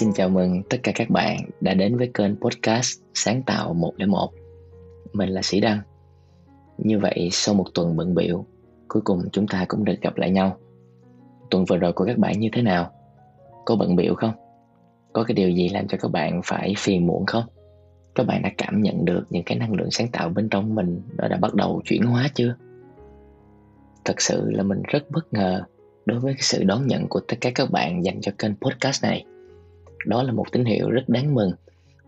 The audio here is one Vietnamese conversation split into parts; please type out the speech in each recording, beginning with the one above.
Xin chào mừng tất cả các bạn đã đến với kênh podcast Sáng tạo 101. Mình là Sĩ Đăng. Như vậy sau một tuần bận biểu, cuối cùng chúng ta cũng được gặp lại nhau. Tuần vừa rồi của các bạn như thế nào? Có bận biểu không? Có cái điều gì làm cho các bạn phải phiền muộn không? Các bạn đã cảm nhận được những cái năng lượng sáng tạo bên trong mình nó đã bắt đầu chuyển hóa chưa? Thật sự là mình rất bất ngờ đối với cái sự đón nhận của tất cả các bạn dành cho kênh podcast này đó là một tín hiệu rất đáng mừng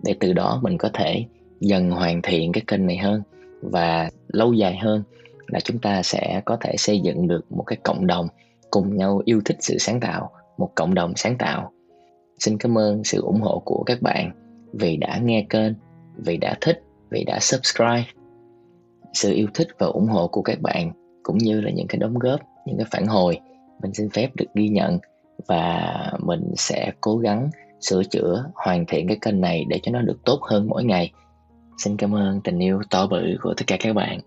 để từ đó mình có thể dần hoàn thiện cái kênh này hơn và lâu dài hơn là chúng ta sẽ có thể xây dựng được một cái cộng đồng cùng nhau yêu thích sự sáng tạo, một cộng đồng sáng tạo. Xin cảm ơn sự ủng hộ của các bạn vì đã nghe kênh, vì đã thích, vì đã subscribe. Sự yêu thích và ủng hộ của các bạn cũng như là những cái đóng góp, những cái phản hồi, mình xin phép được ghi nhận và mình sẽ cố gắng sửa chữa, hoàn thiện cái kênh này để cho nó được tốt hơn mỗi ngày. Xin cảm ơn tình yêu to bự của tất cả các bạn.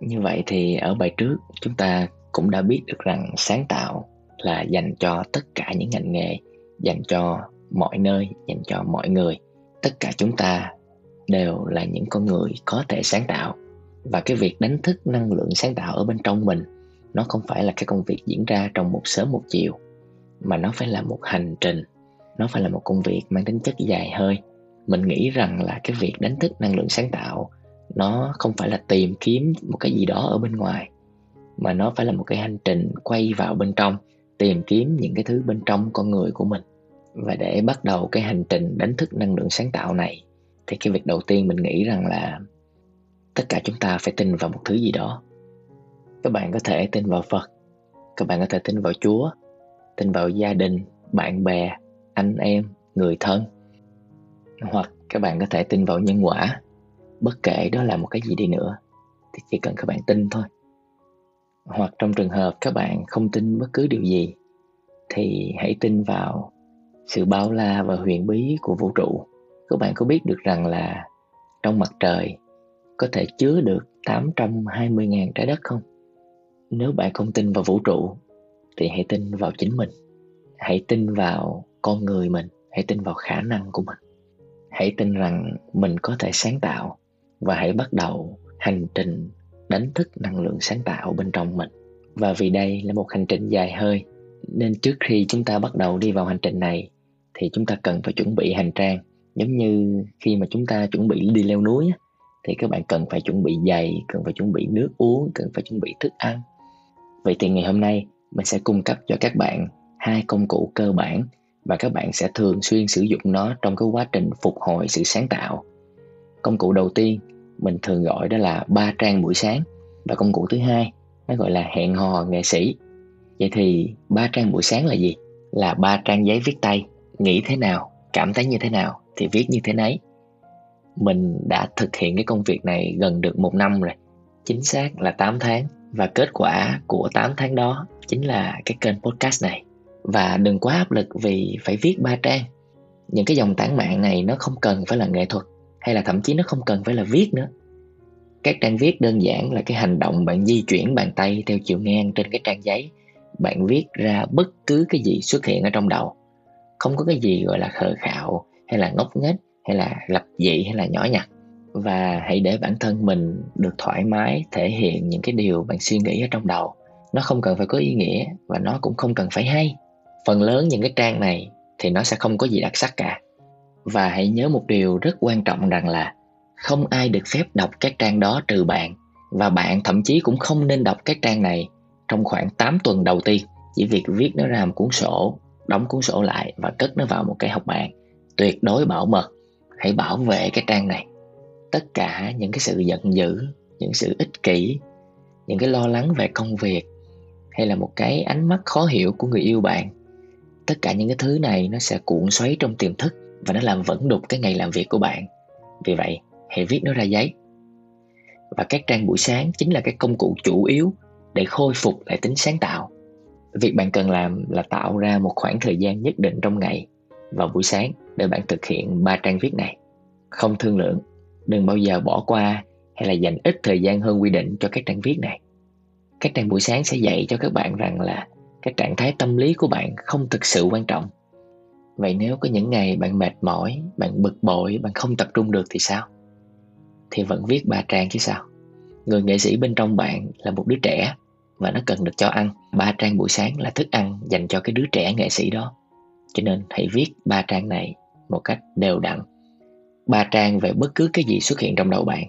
Như vậy thì ở bài trước, chúng ta cũng đã biết được rằng sáng tạo là dành cho tất cả những ngành nghề, dành cho mọi nơi, dành cho mọi người. Tất cả chúng ta đều là những con người có thể sáng tạo. Và cái việc đánh thức năng lượng sáng tạo ở bên trong mình, nó không phải là cái công việc diễn ra trong một sớm một chiều, mà nó phải là một hành trình nó phải là một công việc mang tính chất dài hơi. Mình nghĩ rằng là cái việc đánh thức năng lượng sáng tạo, nó không phải là tìm kiếm một cái gì đó ở bên ngoài, mà nó phải là một cái hành trình quay vào bên trong, tìm kiếm những cái thứ bên trong con người của mình. Và để bắt đầu cái hành trình đánh thức năng lượng sáng tạo này, thì cái việc đầu tiên mình nghĩ rằng là tất cả chúng ta phải tin vào một thứ gì đó. Các bạn có thể tin vào phật, các bạn có thể tin vào chúa, tin vào gia đình, bạn bè anh em, người thân hoặc các bạn có thể tin vào nhân quả bất kể đó là một cái gì đi nữa, thì chỉ cần các bạn tin thôi hoặc trong trường hợp các bạn không tin bất cứ điều gì, thì hãy tin vào sự bao la và huyền bí của vũ trụ các bạn có biết được rằng là trong mặt trời có thể chứa được 820.000 trái đất không? Nếu bạn không tin vào vũ trụ, thì hãy tin vào chính mình. Hãy tin vào con người mình, hãy tin vào khả năng của mình. Hãy tin rằng mình có thể sáng tạo và hãy bắt đầu hành trình đánh thức năng lượng sáng tạo bên trong mình. Và vì đây là một hành trình dài hơi, nên trước khi chúng ta bắt đầu đi vào hành trình này, thì chúng ta cần phải chuẩn bị hành trang. Giống như khi mà chúng ta chuẩn bị đi leo núi thì các bạn cần phải chuẩn bị giày, cần phải chuẩn bị nước uống, cần phải chuẩn bị thức ăn. Vậy thì ngày hôm nay, mình sẽ cung cấp cho các bạn hai công cụ cơ bản và các bạn sẽ thường xuyên sử dụng nó trong cái quá trình phục hồi sự sáng tạo. Công cụ đầu tiên mình thường gọi đó là ba trang buổi sáng và công cụ thứ hai nó gọi là hẹn hò nghệ sĩ. Vậy thì ba trang buổi sáng là gì? Là ba trang giấy viết tay, nghĩ thế nào, cảm thấy như thế nào thì viết như thế nấy. Mình đã thực hiện cái công việc này gần được một năm rồi. Chính xác là 8 tháng và kết quả của 8 tháng đó chính là cái kênh podcast này và đừng quá áp lực vì phải viết ba trang. Những cái dòng tản mạn này nó không cần phải là nghệ thuật, hay là thậm chí nó không cần phải là viết nữa. Các trang viết đơn giản là cái hành động bạn di chuyển bàn tay theo chiều ngang trên cái trang giấy. Bạn viết ra bất cứ cái gì xuất hiện ở trong đầu. Không có cái gì gọi là khờ khạo, hay là ngốc nghếch, hay là lập dị, hay là nhỏ nhặt. Và hãy để bản thân mình được thoải mái thể hiện những cái điều bạn suy nghĩ ở trong đầu. Nó không cần phải có ý nghĩa và nó cũng không cần phải hay phần lớn những cái trang này thì nó sẽ không có gì đặc sắc cả. Và hãy nhớ một điều rất quan trọng rằng là không ai được phép đọc các trang đó trừ bạn. Và bạn thậm chí cũng không nên đọc các trang này trong khoảng 8 tuần đầu tiên. Chỉ việc viết nó ra một cuốn sổ, đóng cuốn sổ lại và cất nó vào một cái học bàn. Tuyệt đối bảo mật. Hãy bảo vệ cái trang này. Tất cả những cái sự giận dữ, những sự ích kỷ, những cái lo lắng về công việc hay là một cái ánh mắt khó hiểu của người yêu bạn tất cả những cái thứ này nó sẽ cuộn xoáy trong tiềm thức và nó làm vẫn đục cái ngày làm việc của bạn. Vì vậy, hãy viết nó ra giấy. Và các trang buổi sáng chính là cái công cụ chủ yếu để khôi phục lại tính sáng tạo. Việc bạn cần làm là tạo ra một khoảng thời gian nhất định trong ngày vào buổi sáng để bạn thực hiện ba trang viết này. Không thương lượng, đừng bao giờ bỏ qua hay là dành ít thời gian hơn quy định cho các trang viết này. Các trang buổi sáng sẽ dạy cho các bạn rằng là cái trạng thái tâm lý của bạn không thực sự quan trọng. Vậy nếu có những ngày bạn mệt mỏi, bạn bực bội, bạn không tập trung được thì sao? Thì vẫn viết ba trang chứ sao? Người nghệ sĩ bên trong bạn là một đứa trẻ và nó cần được cho ăn. Ba trang buổi sáng là thức ăn dành cho cái đứa trẻ nghệ sĩ đó. Cho nên hãy viết ba trang này một cách đều đặn. Ba trang về bất cứ cái gì xuất hiện trong đầu bạn.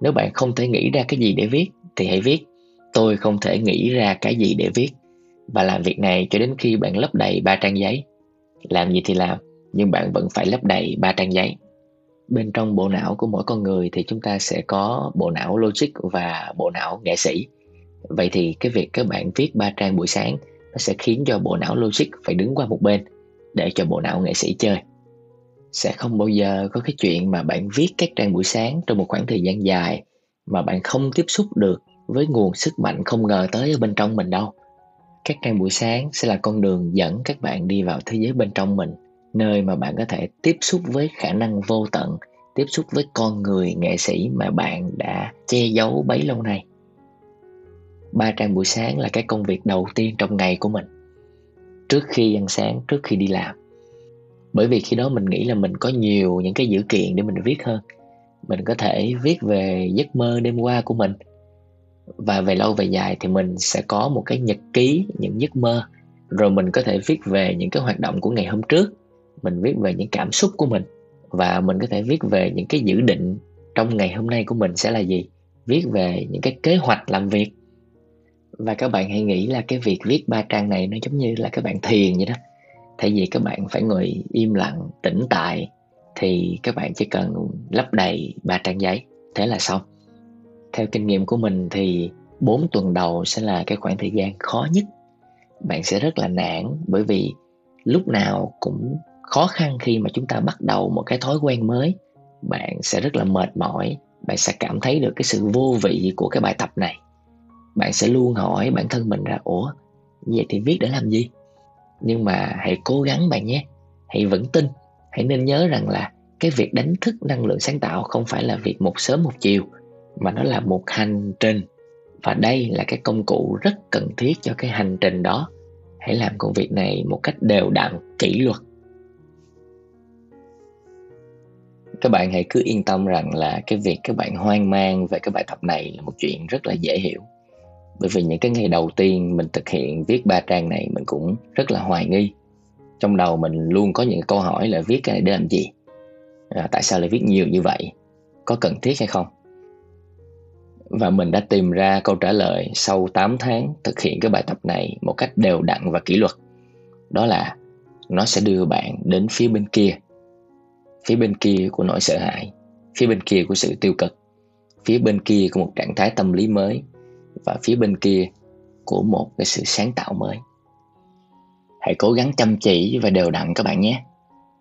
Nếu bạn không thể nghĩ ra cái gì để viết thì hãy viết, tôi không thể nghĩ ra cái gì để viết và làm việc này cho đến khi bạn lấp đầy ba trang giấy. Làm gì thì làm, nhưng bạn vẫn phải lấp đầy ba trang giấy. Bên trong bộ não của mỗi con người thì chúng ta sẽ có bộ não logic và bộ não nghệ sĩ. Vậy thì cái việc các bạn viết ba trang buổi sáng, nó sẽ khiến cho bộ não logic phải đứng qua một bên để cho bộ não nghệ sĩ chơi. Sẽ không bao giờ có cái chuyện mà bạn viết các trang buổi sáng trong một khoảng thời gian dài mà bạn không tiếp xúc được với nguồn sức mạnh không ngờ tới ở bên trong mình đâu các trang buổi sáng sẽ là con đường dẫn các bạn đi vào thế giới bên trong mình, nơi mà bạn có thể tiếp xúc với khả năng vô tận, tiếp xúc với con người, nghệ sĩ mà bạn đã che giấu bấy lâu nay. Ba trang buổi sáng là cái công việc đầu tiên trong ngày của mình, trước khi ăn sáng, trước khi đi làm. Bởi vì khi đó mình nghĩ là mình có nhiều những cái dữ kiện để mình viết hơn. Mình có thể viết về giấc mơ đêm qua của mình và về lâu về dài thì mình sẽ có một cái nhật ký, những giấc mơ. Rồi mình có thể viết về những cái hoạt động của ngày hôm trước. Mình viết về những cảm xúc của mình. Và mình có thể viết về những cái dự định trong ngày hôm nay của mình sẽ là gì. Viết về những cái kế hoạch làm việc. Và các bạn hãy nghĩ là cái việc viết ba trang này nó giống như là các bạn thiền vậy đó. Thay vì các bạn phải ngồi im lặng, tĩnh tại, thì các bạn chỉ cần lấp đầy ba trang giấy. Thế là xong theo kinh nghiệm của mình thì 4 tuần đầu sẽ là cái khoảng thời gian khó nhất. Bạn sẽ rất là nản bởi vì lúc nào cũng khó khăn khi mà chúng ta bắt đầu một cái thói quen mới. Bạn sẽ rất là mệt mỏi, bạn sẽ cảm thấy được cái sự vô vị của cái bài tập này. Bạn sẽ luôn hỏi bản thân mình là ủa, vậy thì viết để làm gì? Nhưng mà hãy cố gắng bạn nhé, hãy vững tin, hãy nên nhớ rằng là cái việc đánh thức năng lượng sáng tạo không phải là việc một sớm một chiều mà nó là một hành trình. Và đây là cái công cụ rất cần thiết cho cái hành trình đó. Hãy làm công việc này một cách đều đặn kỷ luật. Các bạn hãy cứ yên tâm rằng là cái việc các bạn hoang mang về cái bài tập này là một chuyện rất là dễ hiểu. Bởi vì những cái ngày đầu tiên mình thực hiện viết ba trang này mình cũng rất là hoài nghi. Trong đầu mình luôn có những câu hỏi là viết cái này để làm gì? À, tại sao lại viết nhiều như vậy? Có cần thiết hay không? Và mình đã tìm ra câu trả lời sau 8 tháng thực hiện cái bài tập này một cách đều đặn và kỷ luật. Đó là nó sẽ đưa bạn đến phía bên kia. Phía bên kia của nỗi sợ hãi. Phía bên kia của sự tiêu cực. Phía bên kia của một trạng thái tâm lý mới. Và phía bên kia của một cái sự sáng tạo mới. Hãy cố gắng chăm chỉ và đều đặn các bạn nhé.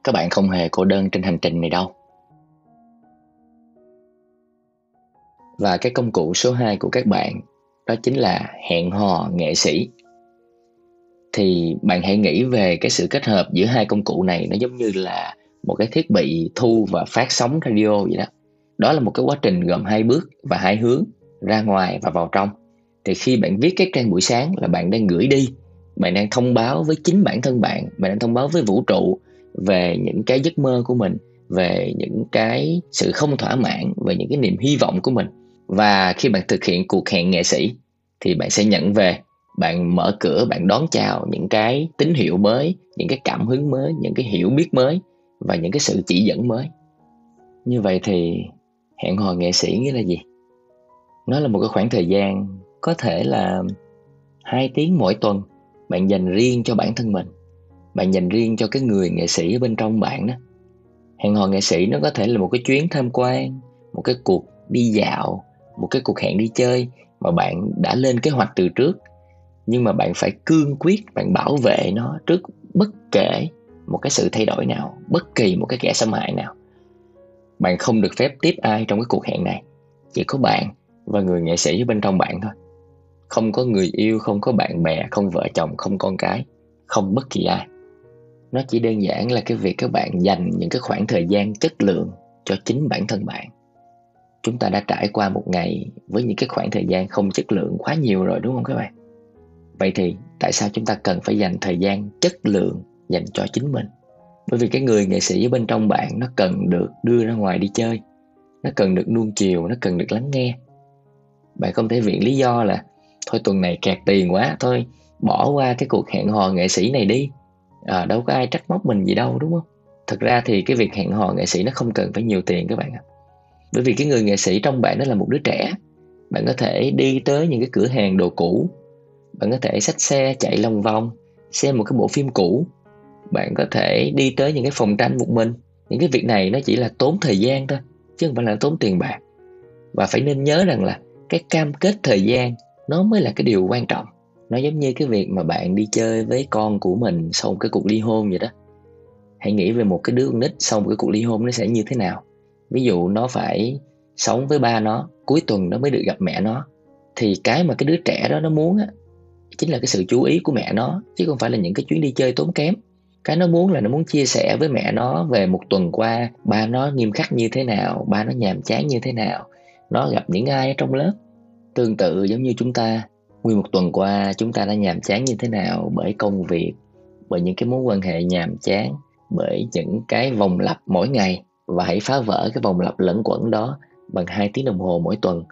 Các bạn không hề cô đơn trên hành trình này đâu. Và cái công cụ số 2 của các bạn, đó chính là hẹn hò nghệ sĩ. Thì bạn hãy nghĩ về cái sự kết hợp giữa hai công cụ này, nó giống như là một cái thiết bị thu và phát sóng radio vậy đó. Đó là một cái quá trình gồm hai bước và hai hướng ra ngoài và vào trong. Thì khi bạn viết cái trang buổi sáng là bạn đang gửi đi, bạn đang thông báo với chính bản thân bạn bạn đang thông báo với vũ trụ về những cái giấc mơ của mình, về những cái sự không thỏa mãn, về những cái niềm hy vọng của mình và khi bạn thực hiện cuộc hẹn nghệ sĩ, thì bạn sẽ nhận về, bạn mở cửa, bạn đón chào những cái tín hiệu mới, những cái cảm hứng mới, những cái hiểu biết mới và những cái sự chỉ dẫn mới. Như vậy thì hẹn hò nghệ sĩ nghĩa là gì? Nó là một cái khoảng thời gian có thể là hai tiếng mỗi tuần bạn dành riêng cho bản thân mình, bạn dành riêng cho cái người nghệ sĩ ở bên trong bạn đó. Hẹn hò nghệ sĩ nó có thể là một cái chuyến tham quan, một cái cuộc đi dạo một cái cuộc hẹn đi chơi mà bạn đã lên kế hoạch từ trước. Nhưng mà bạn phải cương quyết, bạn bảo vệ nó trước bất kể một cái sự thay đổi nào, bất kỳ một cái kẻ xâm hại nào. Bạn không được phép tiếp ai trong cái cuộc hẹn này. Chỉ có bạn và người nghệ sĩ bên trong bạn thôi. Không có người yêu, không có bạn bè, không vợ chồng, không con cái, không bất kỳ ai. Nó chỉ đơn giản là cái việc các bạn dành những cái khoảng thời gian chất lượng cho chính bản thân bạn chúng ta đã trải qua một ngày với những cái khoảng thời gian không chất lượng quá nhiều rồi đúng không các bạn? Vậy thì tại sao chúng ta cần phải dành thời gian chất lượng dành cho chính mình? Bởi vì cái người nghệ sĩ ở bên trong bạn nó cần được đưa ra ngoài đi chơi nó cần được nuông chiều nó cần được lắng nghe. Bạn không thể viện lý do là thôi tuần này kẹt tiền quá thôi bỏ qua cái cuộc hẹn hò nghệ sĩ này đi. À, đâu có ai trách móc mình gì đâu đúng không? Thực ra thì cái việc hẹn hò nghệ sĩ nó không cần phải nhiều tiền các bạn ạ bởi vì cái người nghệ sĩ trong bạn đó là một đứa trẻ. Bạn có thể đi tới những cái cửa hàng đồ cũ. Bạn có thể xách xe, chạy lòng vòng, xem một cái bộ phim cũ. Bạn có thể đi tới những cái phòng tranh một mình. Những cái việc này nó chỉ là tốn thời gian thôi, chứ không phải là tốn tiền bạc. Và phải nên nhớ rằng là cái cam kết thời gian nó mới là cái điều quan trọng. Nó giống như cái việc mà bạn đi chơi với con của mình sau một cái cuộc ly hôn vậy đó. Hãy nghĩ về một cái đứa con nít sau một cái cuộc ly hôn nó sẽ như thế nào ví dụ nó phải sống với ba nó, cuối tuần nó mới được gặp mẹ nó. Thì cái mà cái đứa trẻ đó nó muốn á, chính là cái sự chú ý của mẹ nó, chứ không phải là những cái chuyến đi chơi tốn kém. Cái nó muốn là nó muốn chia sẻ với mẹ nó về một tuần qua, ba nó nghiêm khắc như thế nào, ba nó nhàm chán như thế nào, nó gặp những ai ở trong lớp. Tương tự giống như chúng ta, nguyên một tuần qua chúng ta đã nhàm chán như thế nào bởi công việc, bởi những cái mối quan hệ nhàm chán, bởi những cái vòng lặp mỗi ngày và hãy phá vỡ cái vòng lặp lẫn quẩn đó bằng hai tiếng đồng hồ mỗi tuần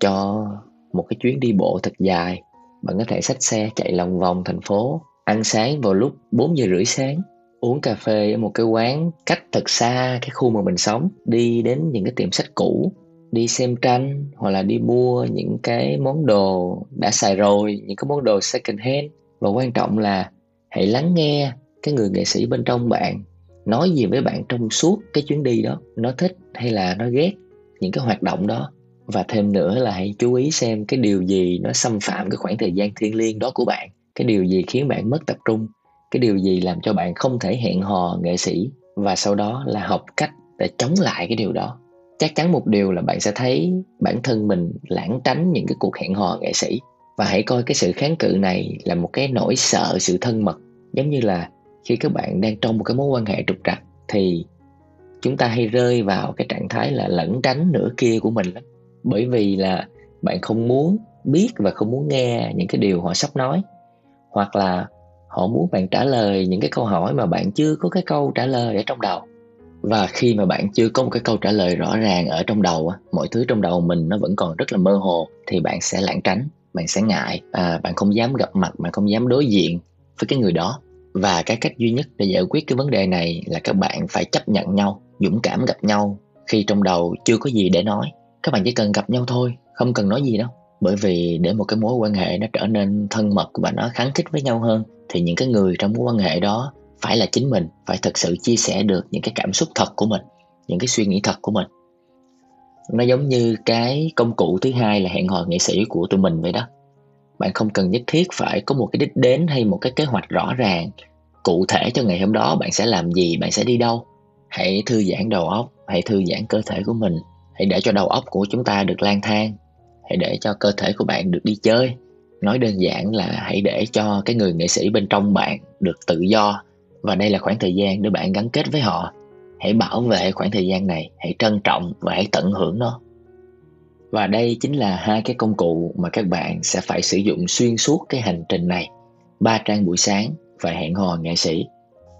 cho một cái chuyến đi bộ thật dài. Bạn có thể xách xe chạy lòng vòng thành phố, ăn sáng vào lúc 4 giờ rưỡi sáng, uống cà phê ở một cái quán cách thật xa cái khu mà mình sống, đi đến những cái tiệm sách cũ, đi xem tranh hoặc là đi mua những cái món đồ đã xài rồi, những cái món đồ second hand. Và quan trọng là hãy lắng nghe cái người nghệ sĩ bên trong bạn nói gì với bạn trong suốt cái chuyến đi đó? Nó thích hay là nó ghét những cái hoạt động đó? Và thêm nữa là hãy chú ý xem cái điều gì nó xâm phạm cái khoảng thời gian thiêng liêng đó của bạn. Cái điều gì khiến bạn mất tập trung? Cái điều gì làm cho bạn không thể hẹn hò nghệ sĩ? Và sau đó là học cách để chống lại cái điều đó. Chắc chắn một điều là bạn sẽ thấy bản thân mình lãng tránh những cái cuộc hẹn hò nghệ sĩ. Và hãy coi cái sự kháng cự này là một cái nỗi sợ sự thân mật, giống như là khi các bạn đang trong một cái mối quan hệ trục trặc thì chúng ta hay rơi vào cái trạng thái là lẩn tránh nửa kia của mình lắm. Bởi vì là bạn không muốn biết và không muốn nghe những cái điều họ sắp nói. Hoặc là họ muốn bạn trả lời những cái câu hỏi mà bạn chưa có cái câu trả lời ở trong đầu. Và khi mà bạn chưa có một cái câu trả lời rõ ràng ở trong đầu mọi thứ trong đầu mình nó vẫn còn rất là mơ hồ thì bạn sẽ lảng tránh bạn sẽ ngại. À, bạn không dám gặp mặt bạn không dám đối diện với cái người đó và cái cách duy nhất để giải quyết cái vấn đề này là các bạn phải chấp nhận nhau, dũng cảm gặp nhau khi trong đầu chưa có gì để nói. Các bạn chỉ cần gặp nhau thôi, không cần nói gì đâu. Bởi vì để một cái mối quan hệ nó trở nên thân mật và nó kháng khích với nhau hơn, thì những cái người trong mối quan hệ đó phải là chính mình, phải thực sự chia sẻ được những cái cảm xúc thật của mình, những cái suy nghĩ thật của mình. Nó giống như cái công cụ thứ hai là hẹn hò nghệ sĩ của tụi mình vậy đó bạn không cần nhất thiết phải có một cái đích đến hay một cái kế hoạch rõ ràng. Cụ thể cho ngày hôm đó bạn sẽ làm gì, bạn sẽ đi đâu. Hãy thư giãn đầu óc, hãy thư giãn cơ thể của mình. Hãy để cho đầu óc của chúng ta được lang thang. Hãy để cho cơ thể của bạn được đi chơi. Nói đơn giản là hãy để cho cái người nghệ sĩ bên trong bạn được tự do. Và đây là khoảng thời gian để bạn gắn kết với họ. Hãy bảo vệ khoảng thời gian này, hãy trân trọng và hãy tận hưởng nó và đây chính là hai cái công cụ mà các bạn sẽ phải sử dụng xuyên suốt cái hành trình này. Ba trang buổi sáng và hẹn hò nghệ sĩ.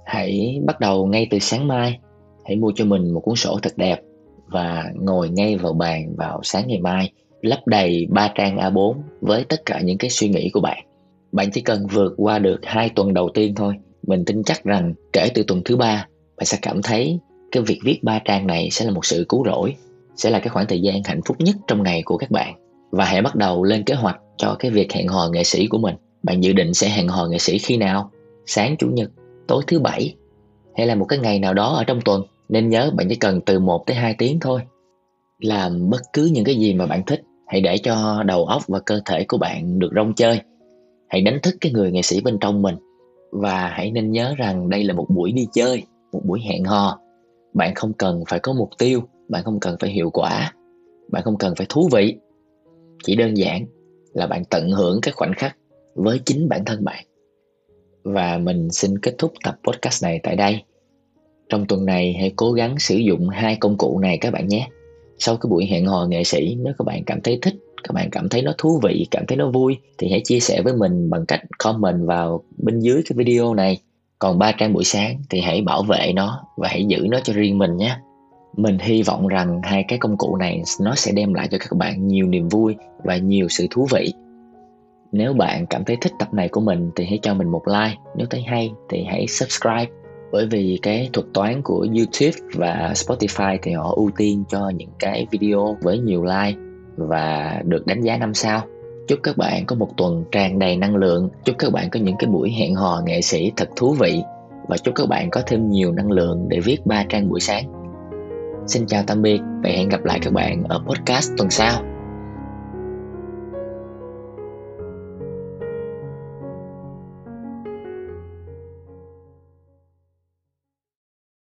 Hãy bắt đầu ngay từ sáng mai. Hãy mua cho mình một cuốn sổ thật đẹp và ngồi ngay vào bàn vào sáng ngày mai lấp đầy ba trang A4 với tất cả những cái suy nghĩ của bạn. Bạn chỉ cần vượt qua được hai tuần đầu tiên thôi, mình tin chắc rằng kể từ tuần thứ ba, bạn sẽ cảm thấy cái việc viết ba trang này sẽ là một sự cứu rỗi, sẽ là cái khoảng thời gian hạnh phúc nhất trong ngày của các bạn. Và hãy bắt đầu lên kế hoạch cho cái việc hẹn hò nghệ sĩ của mình. Bạn dự định sẽ hẹn hò nghệ sĩ khi nào? Sáng chủ nhật, tối thứ bảy. Hay là một cái ngày nào đó ở trong tuần? Nên nhớ bạn chỉ cần từ 1 tới 2 tiếng thôi. Làm bất cứ những cái gì mà bạn thích hãy để cho đầu óc và cơ thể của bạn được rong chơi. Hãy đánh thức cái người nghệ sĩ bên trong mình. Và hãy nên nhớ rằng đây là một buổi đi chơi một buổi hẹn hò. Bạn không cần phải có mục tiêu bạn không cần phải hiệu quả. Bạn không cần phải thú vị. Chỉ đơn giản là bạn tận hưởng cái khoảnh khắc với chính bản thân bạn. Và mình xin kết thúc tập podcast này tại đây. Trong tuần này, hãy cố gắng sử dụng hai công cụ này các bạn nhé. Sau cái buổi hẹn hò nghệ sĩ, nếu các bạn cảm thấy thích, các bạn cảm thấy nó thú vị, cảm thấy nó vui, thì hãy chia sẻ với mình bằng cách comment vào bên dưới cái video này. Còn ba trang buổi sáng thì hãy bảo vệ nó và hãy giữ nó cho riêng mình nhé mình hy vọng rằng hai cái công cụ này nó sẽ đem lại cho các bạn nhiều niềm vui và nhiều sự thú vị. Nếu bạn cảm thấy thích tập này của mình thì hãy cho mình một like, nếu thấy hay thì hãy subscribe. Bởi vì cái thuật toán của YouTube và Spotify thì họ ưu tiên cho những cái video với nhiều like và được đánh giá năm sao. Chúc các bạn có một tuần tràn đầy năng lượng, chúc các bạn có những cái buổi hẹn hò nghệ sĩ thật thú vị và chúc các bạn có thêm nhiều năng lượng để viết ba trang buổi sáng xin chào tạm biệt và hẹn gặp lại các bạn ở podcast tuần sau.